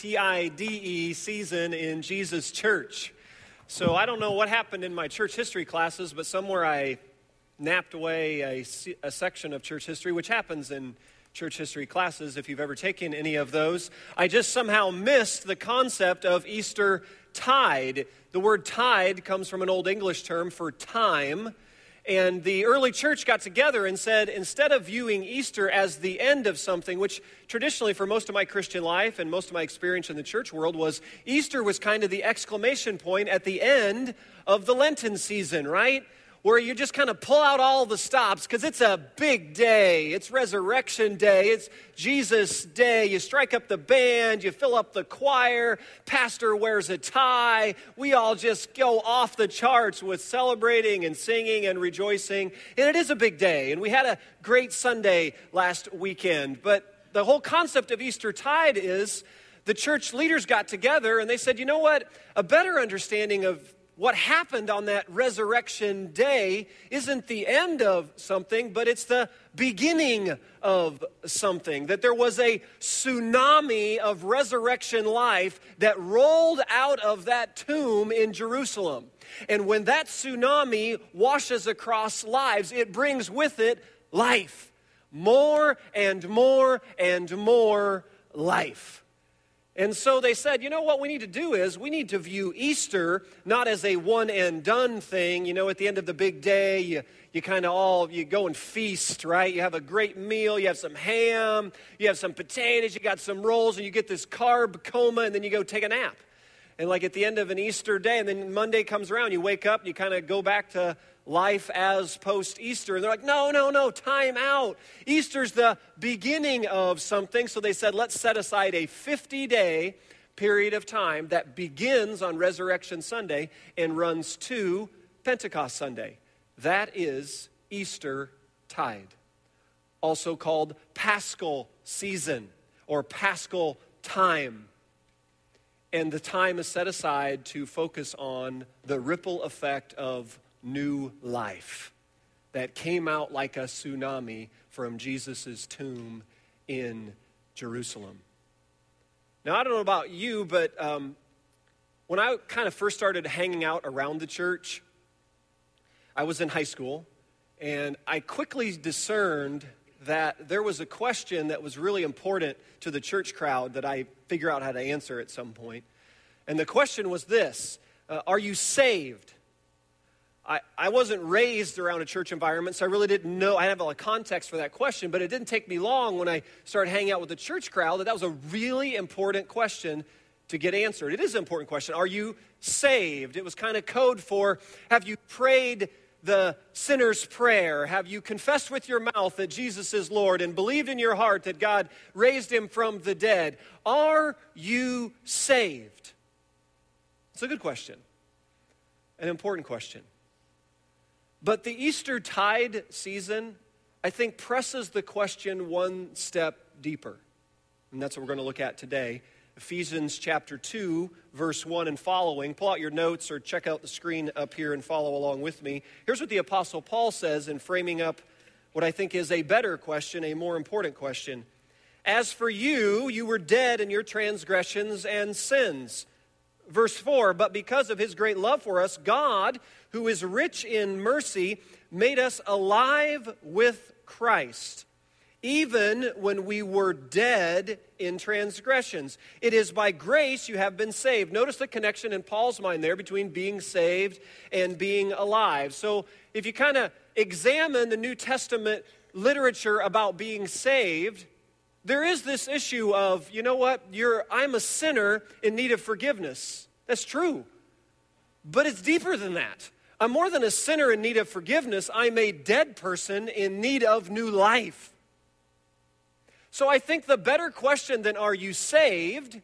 T I D E season in Jesus Church. So I don't know what happened in my church history classes, but somewhere I napped away a, a section of church history, which happens in church history classes if you've ever taken any of those. I just somehow missed the concept of Easter tide. The word tide comes from an Old English term for time. And the early church got together and said, instead of viewing Easter as the end of something, which traditionally for most of my Christian life and most of my experience in the church world was Easter was kind of the exclamation point at the end of the Lenten season, right? Where you just kind of pull out all the stops because it's a big day. It's Resurrection Day. It's Jesus Day. You strike up the band, you fill up the choir, pastor wears a tie. We all just go off the charts with celebrating and singing and rejoicing. And it is a big day. And we had a great Sunday last weekend. But the whole concept of Easter tide is the church leaders got together and they said, you know what? A better understanding of what happened on that resurrection day isn't the end of something, but it's the beginning of something. That there was a tsunami of resurrection life that rolled out of that tomb in Jerusalem. And when that tsunami washes across lives, it brings with it life. More and more and more life. And so they said, you know what we need to do is we need to view Easter not as a one and done thing. You know, at the end of the big day, you, you kind of all, you go and feast, right? You have a great meal, you have some ham, you have some potatoes, you got some rolls, and you get this carb coma, and then you go take a nap. And like at the end of an Easter day, and then Monday comes around, you wake up, you kind of go back to life as post Easter. And they're like, no, no, no, time out. Easter's the beginning of something. So they said, let's set aside a 50 day period of time that begins on Resurrection Sunday and runs to Pentecost Sunday. That is Easter tide, also called Paschal season or Paschal time. And the time is set aside to focus on the ripple effect of new life that came out like a tsunami from Jesus' tomb in Jerusalem. Now, I don't know about you, but um, when I kind of first started hanging out around the church, I was in high school, and I quickly discerned that there was a question that was really important to the church crowd that I figure out how to answer at some point. And the question was this uh, Are you saved? I, I wasn't raised around a church environment, so I really didn't know. I have a lot of context for that question, but it didn't take me long when I started hanging out with the church crowd that that was a really important question to get answered. It is an important question. Are you saved? It was kind of code for have you prayed the sinner's prayer? Have you confessed with your mouth that Jesus is Lord and believed in your heart that God raised him from the dead? Are you saved? It's a good question, an important question. But the Easter tide season, I think, presses the question one step deeper. And that's what we're going to look at today. Ephesians chapter 2, verse 1 and following. Pull out your notes or check out the screen up here and follow along with me. Here's what the Apostle Paul says in framing up what I think is a better question, a more important question. As for you, you were dead in your transgressions and sins. Verse 4 But because of his great love for us, God, who is rich in mercy, made us alive with Christ, even when we were dead in transgressions. It is by grace you have been saved. Notice the connection in Paul's mind there between being saved and being alive. So if you kind of examine the New Testament literature about being saved, there is this issue of, you know what, You're, I'm a sinner in need of forgiveness. That's true. But it's deeper than that. I'm more than a sinner in need of forgiveness, I'm a dead person in need of new life. So I think the better question than are you saved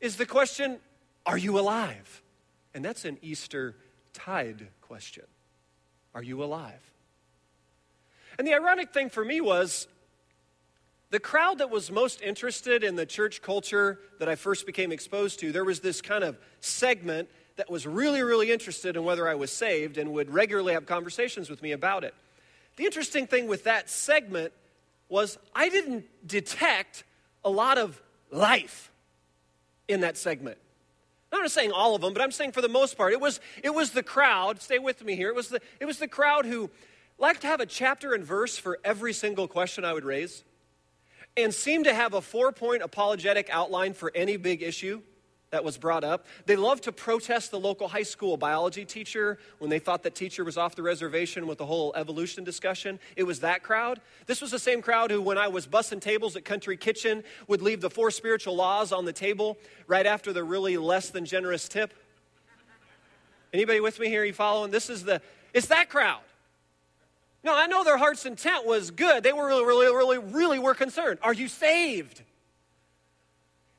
is the question, are you alive? And that's an Easter tide question. Are you alive? And the ironic thing for me was the crowd that was most interested in the church culture that I first became exposed to, there was this kind of segment that was really, really interested in whether I was saved and would regularly have conversations with me about it. The interesting thing with that segment was I didn't detect a lot of life. in that segment. I'm not saying all of them, but I'm saying for the most part, it was, it was the crowd, stay with me here, it was, the, it was the crowd who liked to have a chapter and verse for every single question I would raise and seemed to have a four point apologetic outline for any big issue that was brought up. They loved to protest the local high school biology teacher when they thought that teacher was off the reservation with the whole evolution discussion. It was that crowd. This was the same crowd who, when I was bussing tables at Country Kitchen, would leave the four spiritual laws on the table right after the really less than generous tip. Anybody with me here? You following? This is the, it's that crowd. No, I know their heart's intent was good. They were really, really, really, really were concerned. Are you saved?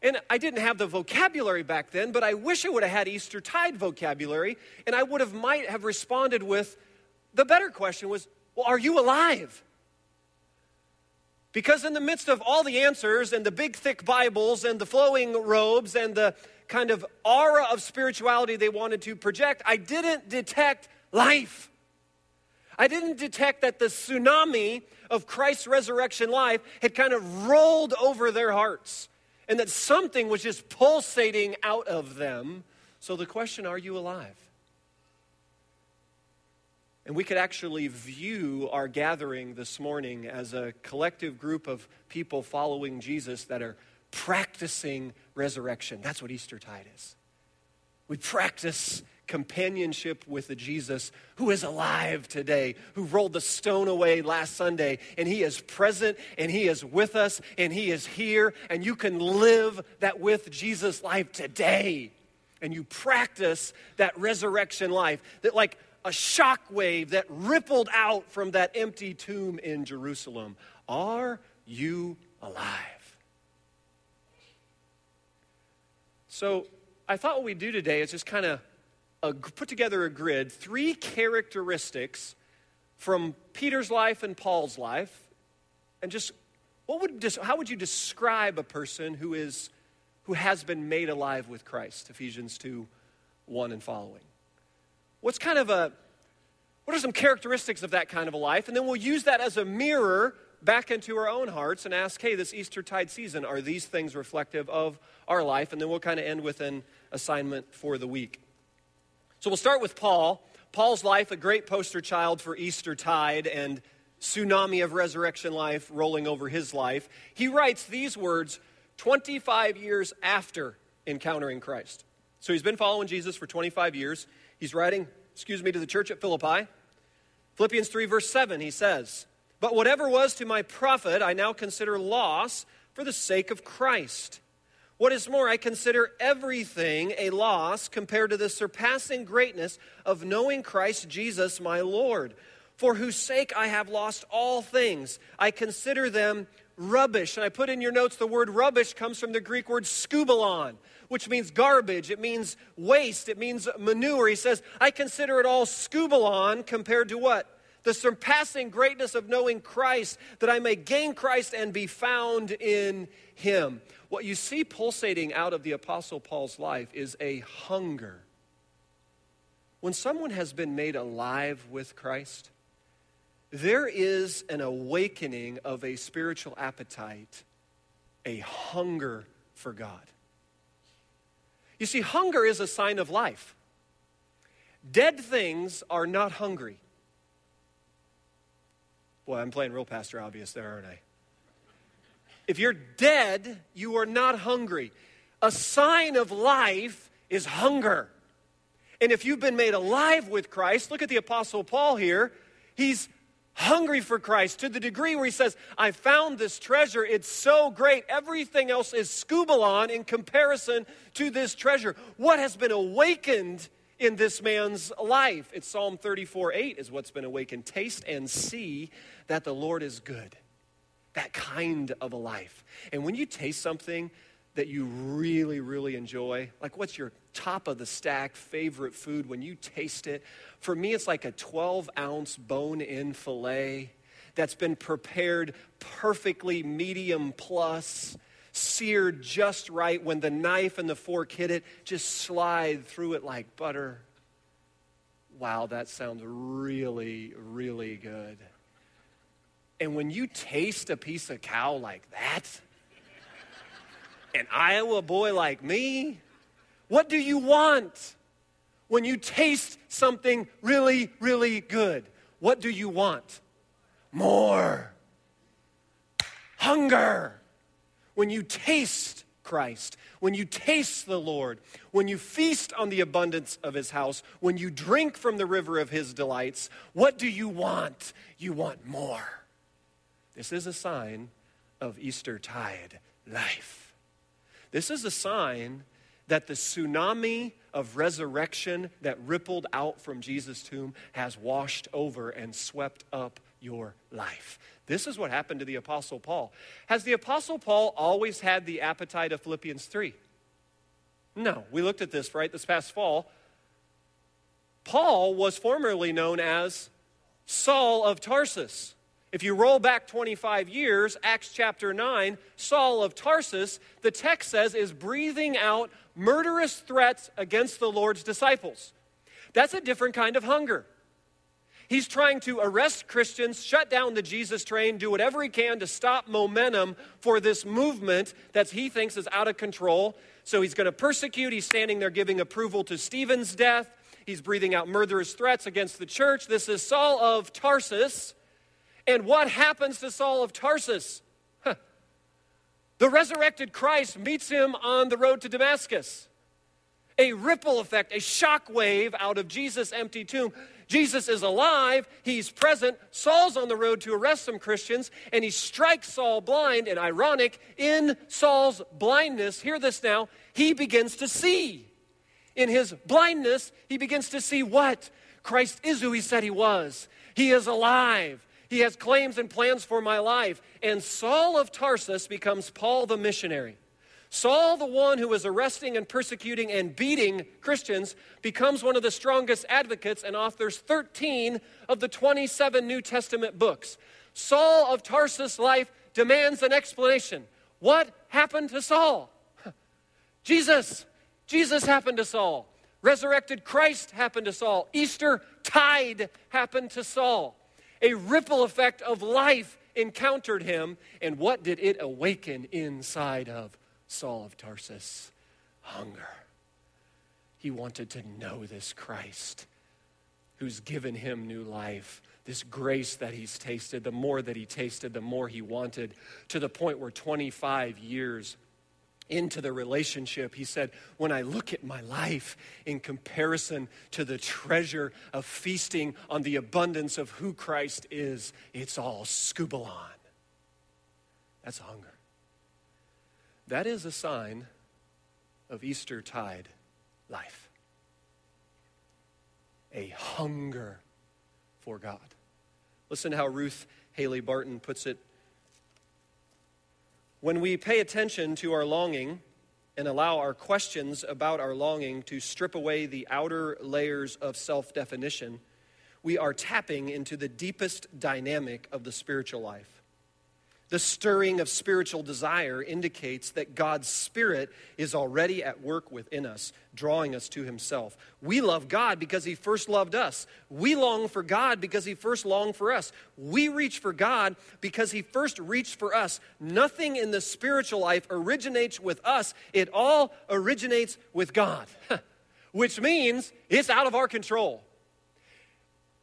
And I didn't have the vocabulary back then, but I wish I would have had Easter tide vocabulary, and I would have might have responded with the better question was, well, are you alive? Because in the midst of all the answers and the big thick Bibles and the flowing robes and the kind of aura of spirituality they wanted to project, I didn't detect life. I didn't detect that the tsunami of Christ's resurrection life had kind of rolled over their hearts and that something was just pulsating out of them. So the question are you alive? And we could actually view our gathering this morning as a collective group of people following Jesus that are practicing resurrection. That's what Eastertide is. We practice companionship with the Jesus who is alive today, who rolled the stone away last Sunday, and he is present and he is with us and he is here, and you can live that with Jesus life today. And you practice that resurrection life that, like a shock wave that rippled out from that empty tomb in Jerusalem. Are you alive? So, I thought what we'd do today is just kind of a, put together a grid, three characteristics from Peter's life and Paul's life, and just what would how would you describe a person who is who has been made alive with Christ? Ephesians 2, 1 and following. What's kind of a what are some characteristics of that kind of a life? And then we'll use that as a mirror back into our own hearts and ask, hey, this Easter tide season, are these things reflective of our life? And then we'll kind of end with an assignment for the week. So we'll start with Paul. Paul's life, a great poster child for Easter tide and tsunami of resurrection life rolling over his life. He writes these words 25 years after encountering Christ. So he's been following Jesus for 25 years. He's writing, excuse me, to the church at Philippi. Philippians 3, verse 7, he says, But whatever was to my profit, I now consider loss for the sake of Christ. What is more, I consider everything a loss compared to the surpassing greatness of knowing Christ Jesus my Lord, for whose sake I have lost all things. I consider them rubbish. And I put in your notes the word rubbish comes from the Greek word skubalon, which means garbage, it means waste, it means manure. He says, I consider it all skubalon compared to what? The surpassing greatness of knowing Christ, that I may gain Christ and be found in him. What you see pulsating out of the Apostle Paul's life is a hunger. When someone has been made alive with Christ, there is an awakening of a spiritual appetite, a hunger for God. You see, hunger is a sign of life. Dead things are not hungry. Boy, I'm playing real Pastor Obvious there, aren't I? If you're dead, you are not hungry. A sign of life is hunger. And if you've been made alive with Christ, look at the Apostle Paul here. He's hungry for Christ to the degree where he says, I found this treasure. It's so great. Everything else is skubalon in comparison to this treasure. What has been awakened in this man's life? It's Psalm 34 8 is what's been awakened. Taste and see that the Lord is good that kind of a life. And when you taste something that you really, really enjoy, like what's your top of the stack favorite food when you taste it? For me, it's like a 12 ounce bone in filet that's been prepared perfectly medium plus seared just right when the knife and the fork hit it, just slide through it like butter. Wow, that sounds really, really good. And when you taste a piece of cow like that, An Iowa boy like me? What do you want when you taste something really, really good? What do you want? More. Hunger. When you taste Christ, when you taste the Lord, when you feast on the abundance of his house, when you drink from the river of his delights, what do you want? You want more. This is a sign of Easter tide life. This is a sign that the tsunami of resurrection that rippled out from Jesus' tomb has washed over and swept up your life. This is what happened to the Apostle Paul. Has the Apostle Paul always had the appetite of Philippians 3? No. We looked at this, right, this past fall. Paul was formerly known as Saul of Tarsus. If you roll back 25 years, Acts chapter 9, Saul of Tarsus, the text says, is breathing out murderous threats against the Lord's disciples. That's a different kind of hunger. He's trying to arrest Christians, shut down the Jesus train, do whatever he can to stop momentum for this movement that he thinks is out of control. So he's going to persecute. He's standing there giving approval to Stephen's death. He's breathing out murderous threats against the church. This is Saul of Tarsus. And what happens to Saul of Tarsus? The resurrected Christ meets him on the road to Damascus. A ripple effect, a shock wave out of Jesus' empty tomb Jesus is alive, he's present. Saul's on the road to arrest some Christians, and he strikes Saul blind. And ironic, in Saul's blindness, hear this now, he begins to see. In his blindness, he begins to see what? Christ is who he said he was. He is alive. He has claims and plans for my life. And Saul of Tarsus becomes Paul the missionary. Saul, the one who was arresting and persecuting and beating Christians, becomes one of the strongest advocates and authors 13 of the 27 New Testament books. Saul of Tarsus' life demands an explanation. What happened to Saul? Jesus. Jesus happened to Saul. Resurrected Christ happened to Saul. Easter tide happened to Saul. A ripple effect of life encountered him. And what did it awaken inside of Saul of Tarsus hunger. He wanted to know this Christ who's given him new life, this grace that he's tasted. The more that he tasted, the more he wanted, to the point where 25 years into the relationship, he said, When I look at my life in comparison to the treasure of feasting on the abundance of who Christ is, it's all skubalon. That's hunger. That is a sign of Easter tide life. A hunger for God. Listen to how Ruth Haley Barton puts it. When we pay attention to our longing and allow our questions about our longing to strip away the outer layers of self definition, we are tapping into the deepest dynamic of the spiritual life. The stirring of spiritual desire indicates that God's Spirit is already at work within us, drawing us to Himself. We love God because He first loved us. We long for God because He first longed for us. We reach for God because He first reached for us. Nothing in the spiritual life originates with us, it all originates with God, which means it's out of our control.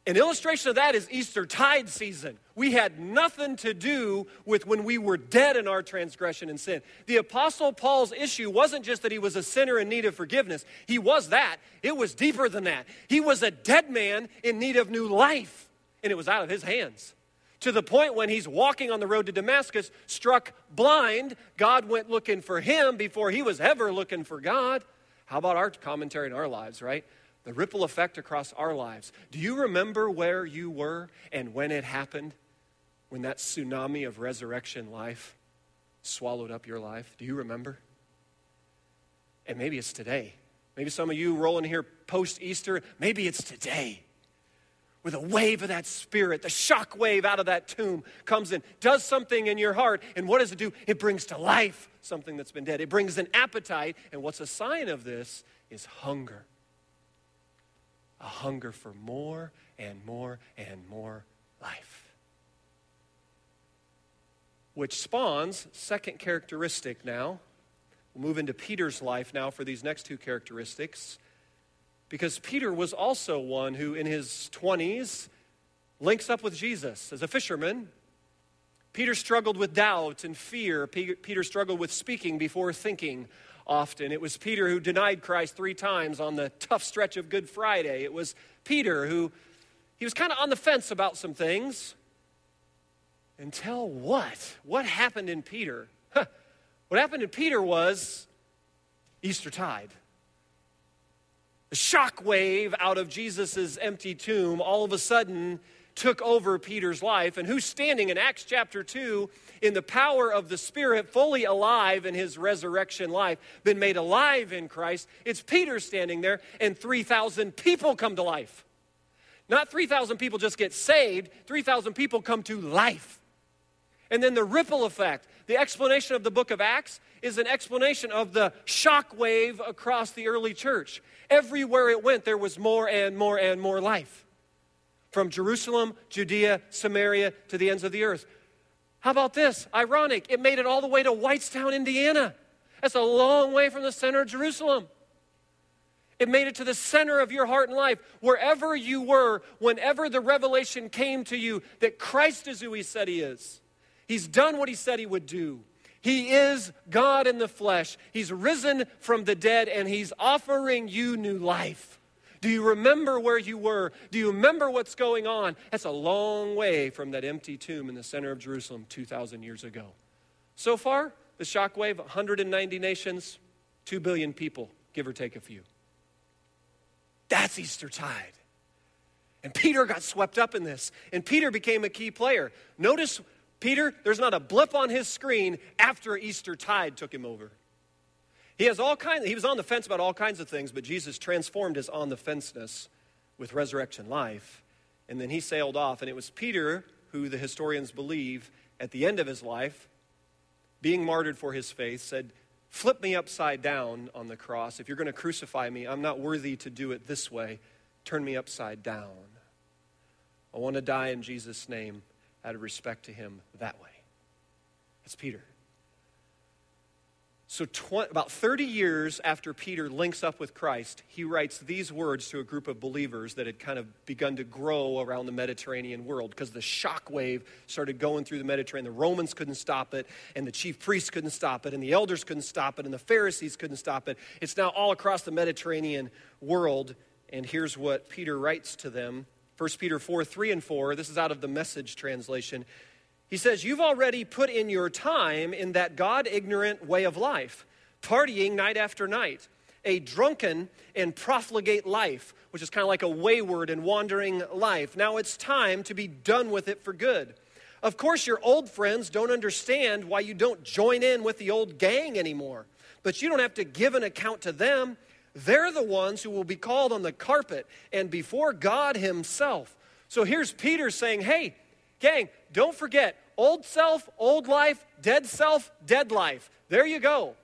An illustration of that is Easter tide season. We had nothing to do with when we were dead in our transgression and sin. The Apostle Paul's issue wasn't just that he was a sinner in need of forgiveness, he was that. It was deeper than that. He was a dead man in need of new life, and it was out of his hands. To the point when he's walking on the road to Damascus, struck blind, God went looking for him before he was ever looking for God. How about our commentary in our lives, right? The ripple effect across our lives. Do you remember where you were and when it happened? When that tsunami of resurrection life swallowed up your life? Do you remember? And maybe it's today. Maybe some of you rolling here post Easter, maybe it's today. With a wave of that spirit, the shock wave out of that tomb comes in, does something in your heart. And what does it do? It brings to life something that's been dead. It brings an appetite. And what's a sign of this is hunger a hunger for more and more and more life. Which spawns, second characteristic now, We'll move into Peter's life now for these next two characteristics. Because Peter was also one who, in his 20s, links up with Jesus as a fisherman. Peter struggled with doubt and fear. Peter struggled with speaking before thinking often. It was Peter who denied Christ three times on the tough stretch of Good Friday. It was Peter who he was kind of on the fence about some things. Until what? What happened in Peter? Huh. What happened in Peter was Easter tide. The shock wave out of Jesus' empty tomb all of a sudden took over Peter's life. And who's standing in Acts chapter 2 in the power of the Spirit, fully alive in his resurrection life, been made alive in Christ? It's Peter standing there, and 3,000 people come to life. Not 3,000 people just get saved, 3,000 people come to life. And then the ripple effect, the explanation of the book of Acts is an explanation of the shock wave across the early church. Everywhere it went, there was more and more and more life. From Jerusalem, Judea, Samaria, to the ends of the earth. How about this? Ironic, it made it all the way to Whitestown, Indiana. That's a long way from the center of Jerusalem. It made it to the center of your heart and life. Wherever you were, whenever the revelation came to you that Christ is who He said He is, He's done what He said He would do. He is God in the flesh. He's risen from the dead and He's offering you new life. Do you remember where you were? Do you remember what's going on? That's a long way from that empty tomb in the center of Jerusalem 2,000 years ago. So far, the shockwave 190 nations, 2 billion people, give or take a few. That's Easter tide. And Peter got swept up in this, and Peter became a key player. Notice, Peter, there's not a blip on his screen after Easter tide took him over. He has all kinds, he was on the fence about all kinds of things, but Jesus transformed his on the fenceness with resurrection life. And then he sailed off, and it was Peter who the historians believe at the end of his life, being martyred for his faith, said, Flip me upside down on the cross. If you're going to crucify me, I'm not worthy to do it this way. Turn me upside down. I want to die in Jesus' name out of respect to him that way. That's Peter. So, tw- about 30 years after Peter links up with Christ, he writes these words to a group of believers that had kind of begun to grow around the Mediterranean world because the shock wave started going through the Mediterranean. The Romans couldn't stop it, and the chief priests couldn't stop it, and the elders couldn't stop it, and the Pharisees couldn't stop it. It's now all across the Mediterranean world, and here's what Peter writes to them 1 Peter 4 3 and 4. This is out of the message translation. He says, You've already put in your time in that God ignorant way of life, partying night after night, a drunken and profligate life, which is kind of like a wayward and wandering life. Now it's time to be done with it for good. Of course, your old friends don't understand why you don't join in with the old gang anymore, but you don't have to give an account to them. They're the ones who will be called on the carpet and before God Himself. So here's Peter saying, Hey, Gang, don't forget old self, old life, dead self, dead life. There you go.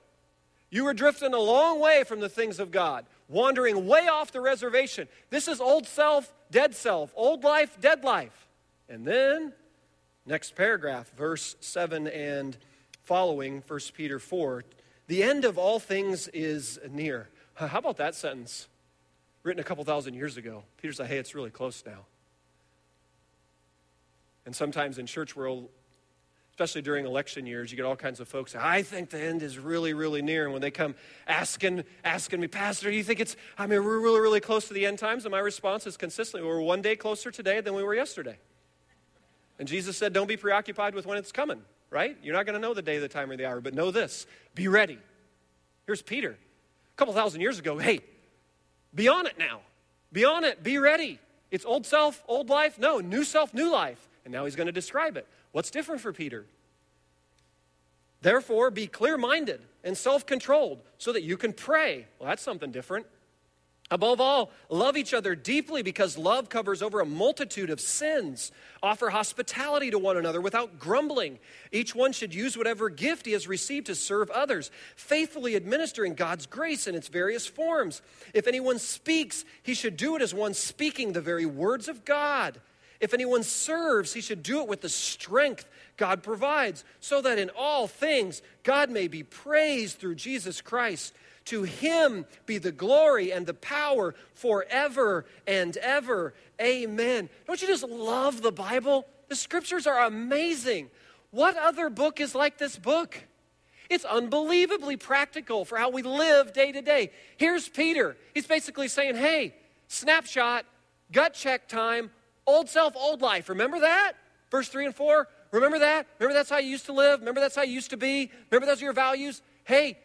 You were drifting a long way from the things of God, wandering way off the reservation. This is old self, dead self, old life, dead life. And then, next paragraph, verse 7 and following, 1 Peter 4. The end of all things is near. How about that sentence? Written a couple thousand years ago. Peter said, hey, it's really close now. And sometimes in church world, especially during election years, you get all kinds of folks I think the end is really, really near. And when they come asking, asking me, Pastor, do you think it's, I mean, we're really, really close to the end times? And my response is consistently, we're one day closer today than we were yesterday. And Jesus said, don't be preoccupied with when it's coming, right? You're not going to know the day, the time, or the hour, but know this be ready. Here's Peter. A couple thousand years ago, hey, be on it now. Be on it. Be ready. It's old self, old life. No, new self, new life. And now he's going to describe it. What's different for Peter? Therefore, be clear minded and self controlled so that you can pray. Well, that's something different. Above all, love each other deeply because love covers over a multitude of sins. Offer hospitality to one another without grumbling. Each one should use whatever gift he has received to serve others, faithfully administering God's grace in its various forms. If anyone speaks, he should do it as one speaking the very words of God. If anyone serves, he should do it with the strength God provides, so that in all things God may be praised through Jesus Christ. To him be the glory and the power forever and ever. Amen. Don't you just love the Bible? The scriptures are amazing. What other book is like this book? It's unbelievably practical for how we live day to day. Here's Peter. He's basically saying, hey, snapshot, gut check time, old self, old life. Remember that? Verse 3 and 4. Remember that? Remember that's how you used to live? Remember that's how you used to be? Remember those are your values? Hey,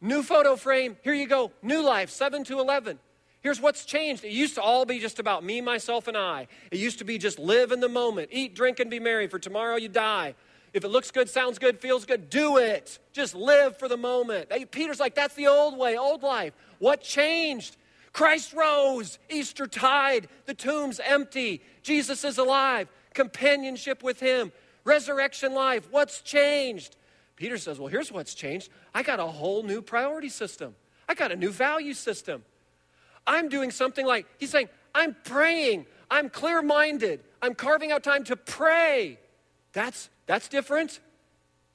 new photo frame. Here you go. New life, 7 to 11. Here's what's changed. It used to all be just about me, myself, and I. It used to be just live in the moment, eat, drink, and be merry, for tomorrow you die. If it looks good, sounds good, feels good, do it. Just live for the moment. Peter's like, that's the old way, old life. What changed? Christ rose, Easter tide, the tomb's empty, Jesus is alive, companionship with Him, resurrection life. What's changed? Peter says, Well, here's what's changed. I got a whole new priority system, I got a new value system. I'm doing something like, He's saying, I'm praying, I'm clear minded, I'm carving out time to pray. That's, that's different.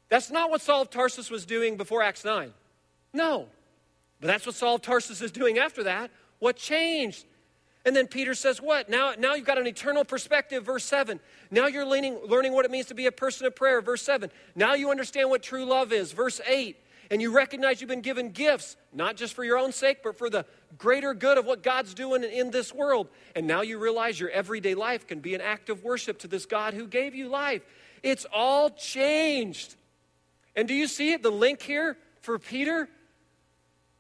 That's not what Saul of Tarsus was doing before Acts 9. No. But that's what Saul of Tarsus is doing after that. What changed? And then Peter says, What? Now, now you've got an eternal perspective, verse 7. Now you're learning, learning what it means to be a person of prayer, verse 7. Now you understand what true love is, verse 8. And you recognize you've been given gifts, not just for your own sake, but for the greater good of what God's doing in this world. And now you realize your everyday life can be an act of worship to this God who gave you life. It's all changed. And do you see it? The link here for Peter?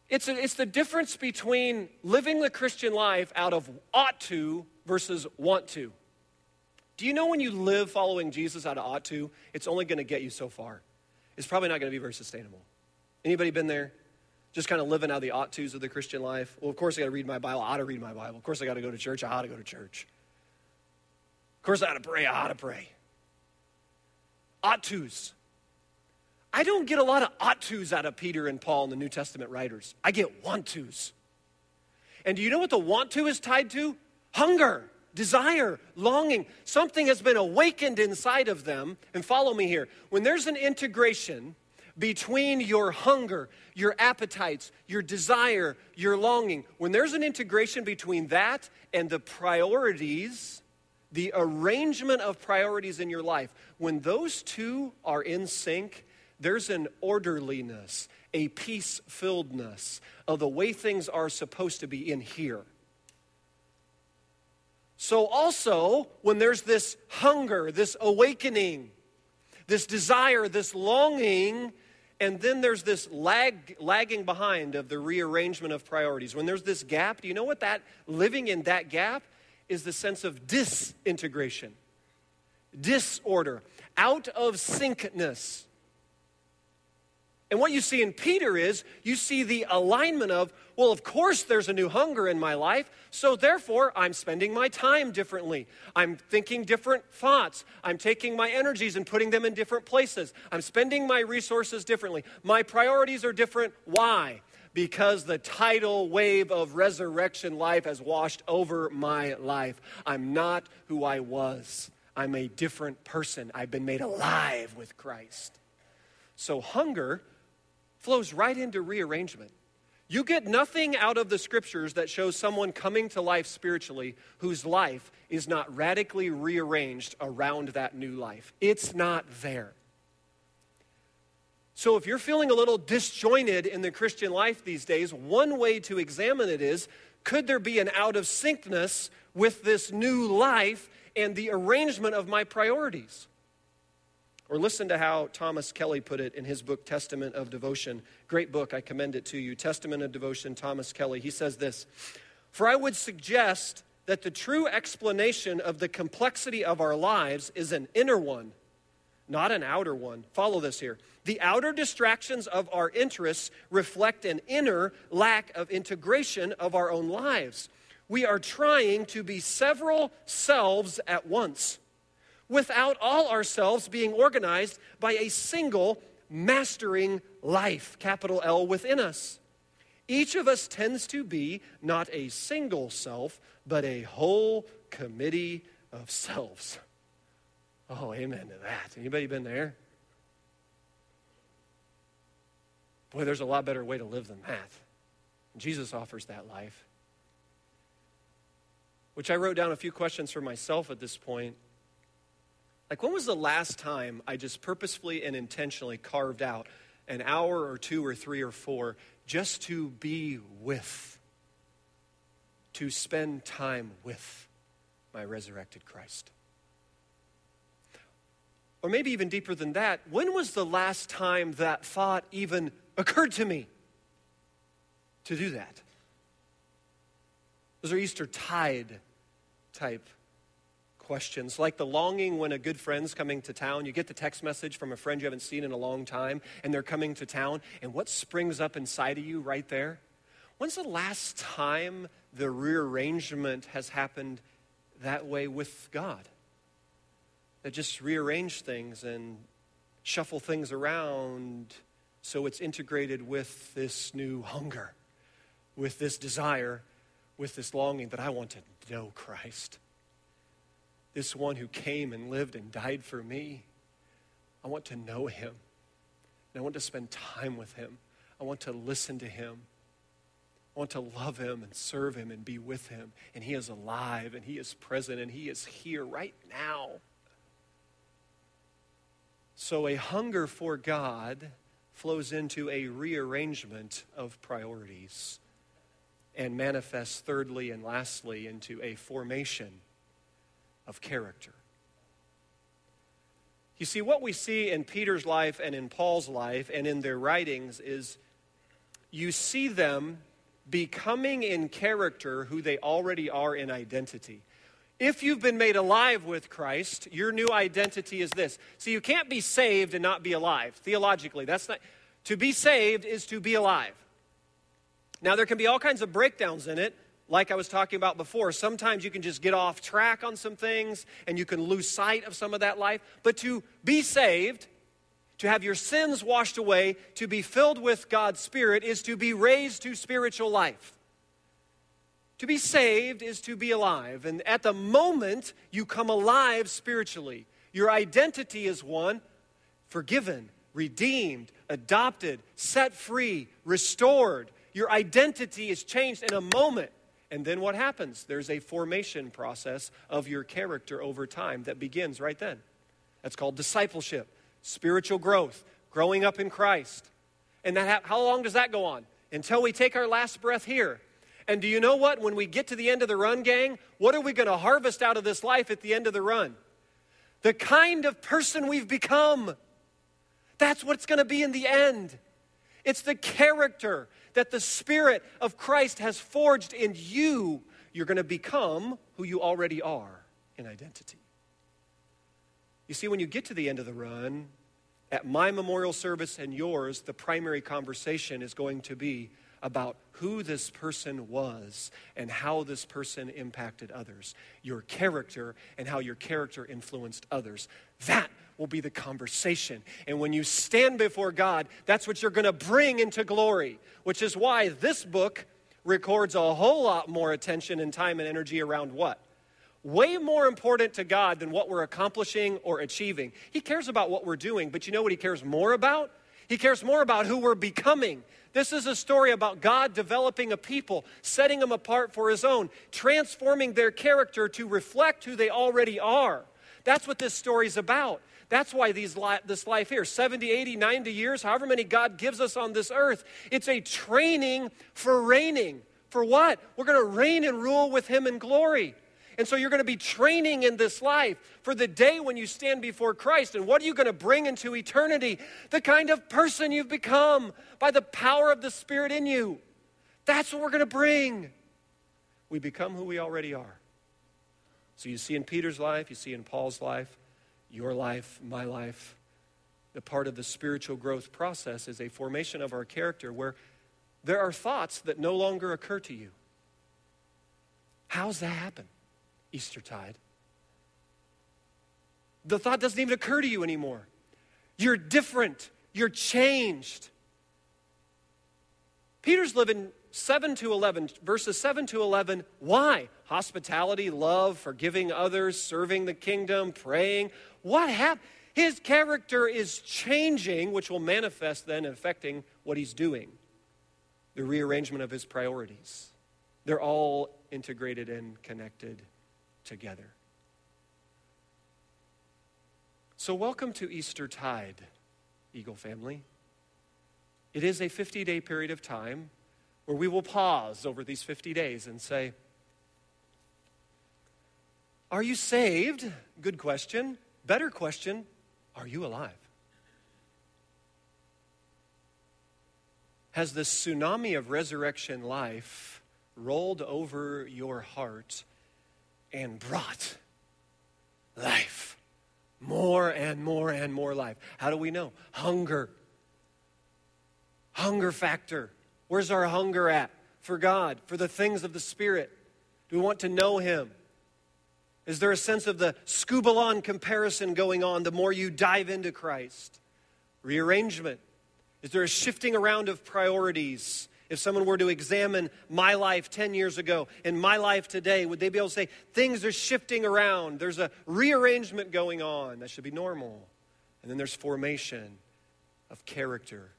It's, a, it's the difference between living the Christian life out of ought to versus want to. Do you know when you live following Jesus out of ought to, it's only going to get you so far. It's probably not going to be very sustainable. Anybody been there? Just kind of living out the ought tos of the Christian life. Well, of course I got to read my Bible. I ought to read my Bible. Of course I got to go to church. I ought to go to church. Of course I ought to pray. I ought to pray. Ought tos. I don't get a lot of ought tos out of Peter and Paul and the New Testament writers. I get want tos. And do you know what the want to is tied to? Hunger, desire, longing. Something has been awakened inside of them. And follow me here. When there's an integration between your hunger, your appetites, your desire, your longing, when there's an integration between that and the priorities, the arrangement of priorities in your life, when those two are in sync, there's an orderliness, a peace filledness of the way things are supposed to be in here. So, also, when there's this hunger, this awakening, this desire, this longing, and then there's this lag, lagging behind of the rearrangement of priorities. When there's this gap, do you know what that living in that gap is the sense of disintegration, disorder, out of syncness. And what you see in Peter is you see the alignment of, well, of course there's a new hunger in my life, so therefore I'm spending my time differently. I'm thinking different thoughts. I'm taking my energies and putting them in different places. I'm spending my resources differently. My priorities are different. Why? Because the tidal wave of resurrection life has washed over my life. I'm not who I was. I'm a different person. I've been made alive with Christ. So, hunger flows right into rearrangement. You get nothing out of the scriptures that shows someone coming to life spiritually whose life is not radically rearranged around that new life. It's not there. So, if you're feeling a little disjointed in the Christian life these days, one way to examine it is could there be an out of syncness with this new life and the arrangement of my priorities? Or listen to how Thomas Kelly put it in his book, Testament of Devotion. Great book, I commend it to you. Testament of Devotion, Thomas Kelly. He says this For I would suggest that the true explanation of the complexity of our lives is an inner one, not an outer one. Follow this here. The outer distractions of our interests reflect an inner lack of integration of our own lives. We are trying to be several selves at once without all ourselves being organized by a single mastering life, capital L, within us. Each of us tends to be not a single self, but a whole committee of selves. Oh, amen to that. Anybody been there? Boy, there's a lot better way to live than that. Jesus offers that life. Which I wrote down a few questions for myself at this point. Like, when was the last time I just purposefully and intentionally carved out an hour or two or three or four just to be with, to spend time with my resurrected Christ? Or maybe even deeper than that, when was the last time that thought even occurred to me to do that? Those are Easter tide type questions, like the longing when a good friend's coming to town. You get the text message from a friend you haven't seen in a long time, and they're coming to town, and what springs up inside of you right there? When's the last time the rearrangement has happened that way with God? That just rearrange things and shuffle things around so it's integrated with this new hunger, with this desire, with this longing that I want to know Christ this one who came and lived and died for me. I want to know him. And I want to spend time with him. I want to listen to him. I want to love him and serve him and be with him. And he is alive and he is present and he is here right now. So a hunger for God flows into a rearrangement of priorities and manifests thirdly and lastly into a formation of character. You see, what we see in Peter's life and in Paul's life and in their writings is you see them becoming in character who they already are in identity. If you've been made alive with Christ, your new identity is this. So you can't be saved and not be alive. Theologically, that's not to be saved is to be alive. Now there can be all kinds of breakdowns in it like I was talking about before, sometimes you can just get off track on some things and you can lose sight of some of that life. But to be saved, to have your sins washed away, to be filled with God's Spirit, is to be raised to spiritual life. To be saved is to be alive. And at the moment, you come alive spiritually. Your identity is one forgiven, redeemed, adopted, set free, restored. Your identity is changed in a moment. And then what happens? There's a formation process of your character over time that begins right then. That's called discipleship, spiritual growth, growing up in Christ. And that, how long does that go on? Until we take our last breath here. And do you know what? When we get to the end of the run, gang, what are we going to harvest out of this life at the end of the run? The kind of person we've become. That's what's going to be in the end. It's the character that the Spirit of Christ has forged in you. You're going to become who you already are in identity. You see, when you get to the end of the run, at my memorial service and yours, the primary conversation is going to be about who this person was and how this person impacted others, your character and how your character influenced others. That will be the conversation. And when you stand before God, that's what you're going to bring into glory, which is why this book records a whole lot more attention and time and energy around what? Way more important to God than what we're accomplishing or achieving. He cares about what we're doing, but you know what He cares more about? He cares more about who we're becoming. This is a story about God developing a people, setting them apart for His own, transforming their character to reflect who they already are. That's what this story is about. That's why these li- this life here, 70, 80, 90 years, however many God gives us on this earth, it's a training for reigning. For what? We're going to reign and rule with Him in glory. And so you're going to be training in this life for the day when you stand before Christ. And what are you going to bring into eternity? The kind of person you've become by the power of the Spirit in you. That's what we're going to bring. We become who we already are. So you see in Peter's life, you see in Paul's life, your life, my life, the part of the spiritual growth process is a formation of our character where there are thoughts that no longer occur to you. How's that happen? Eastertide. The thought doesn't even occur to you anymore. You're different. You're changed. Peter's living 7 to 11, verses 7 to 11, why? Hospitality, love, forgiving others, serving the kingdom, praying. What happened? His character is changing, which will manifest then affecting what he's doing. The rearrangement of his priorities. They're all integrated and connected together. So, welcome to Easter Tide, Eagle family. It is a 50 day period of time where we will pause over these 50 days and say, Are you saved? Good question. Better question Are you alive? Has the tsunami of resurrection life rolled over your heart and brought life? More and more and more life. How do we know? Hunger. Hunger factor. Where's our hunger at? For God, for the things of the Spirit. Do we want to know Him? Is there a sense of the skubalon comparison going on the more you dive into Christ? Rearrangement. Is there a shifting around of priorities? If someone were to examine my life 10 years ago and my life today, would they be able to say, things are shifting around? There's a rearrangement going on. That should be normal. And then there's formation of character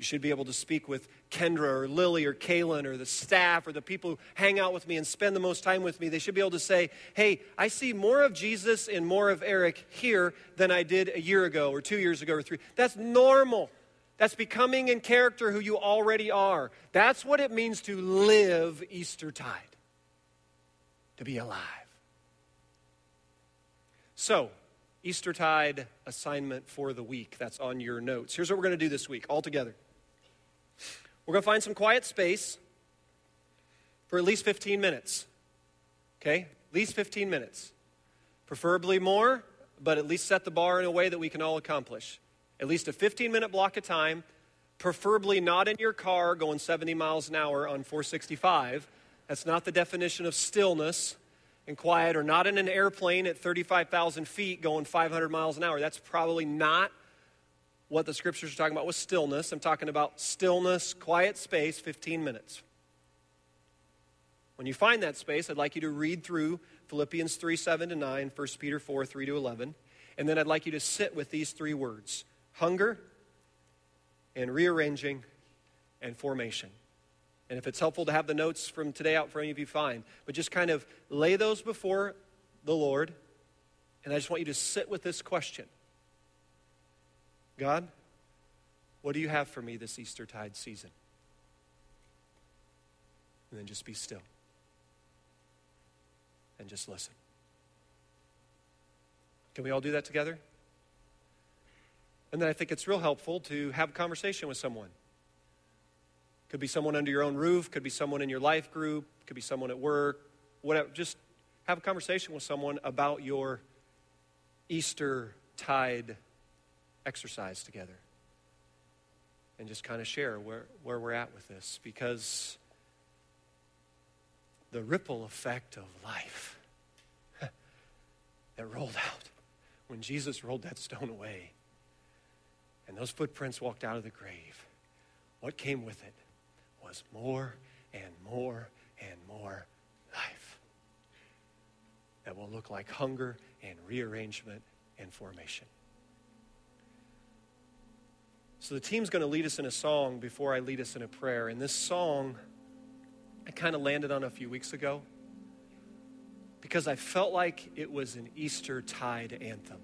you should be able to speak with Kendra or Lily or Kaylin or the staff or the people who hang out with me and spend the most time with me. They should be able to say, hey, I see more of Jesus and more of Eric here than I did a year ago or two years ago or three. That's normal. That's becoming in character who you already are. That's what it means to live Easter tide, to be alive. So, Eastertide assignment for the week. That's on your notes. Here's what we're going to do this week, all together. We're going to find some quiet space for at least 15 minutes. Okay? At least 15 minutes. Preferably more, but at least set the bar in a way that we can all accomplish. At least a 15 minute block of time, preferably not in your car going 70 miles an hour on 465. That's not the definition of stillness and quiet, or not in an airplane at 35,000 feet going 500 miles an hour. That's probably not what the scriptures are talking about with stillness. I'm talking about stillness, quiet space, 15 minutes. When you find that space, I'd like you to read through Philippians 3 7 to 9, 1 Peter 4 3 to 11, and then I'd like you to sit with these three words hunger and rearranging and formation. And if it's helpful to have the notes from today out for any of you, fine. But just kind of lay those before the Lord, and I just want you to sit with this question God, what do you have for me this Easter tide season? And then just be still and just listen. Can we all do that together? And then I think it's real helpful to have a conversation with someone. Could be someone under your own roof, could be someone in your life group, could be someone at work, whatever. Just have a conversation with someone about your Easter tide exercise together and just kind of share where, where we're at with this because the ripple effect of life that rolled out when Jesus rolled that stone away and those footprints walked out of the grave, what came with it was more and more and more life that will look like hunger and rearrangement and formation. So the team's going to lead us in a song before I lead us in a prayer. And this song, I kind of landed on a few weeks ago because I felt like it was an Easter tide anthem.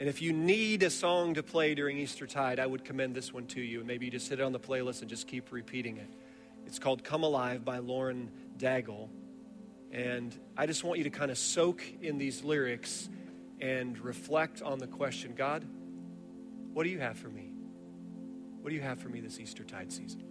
And if you need a song to play during Easter tide, I would commend this one to you. And maybe you just hit it on the playlist and just keep repeating it. It's called Come Alive by Lauren Daigle. And I just want you to kind of soak in these lyrics and reflect on the question God, what do you have for me? What do you have for me this Easter tide season?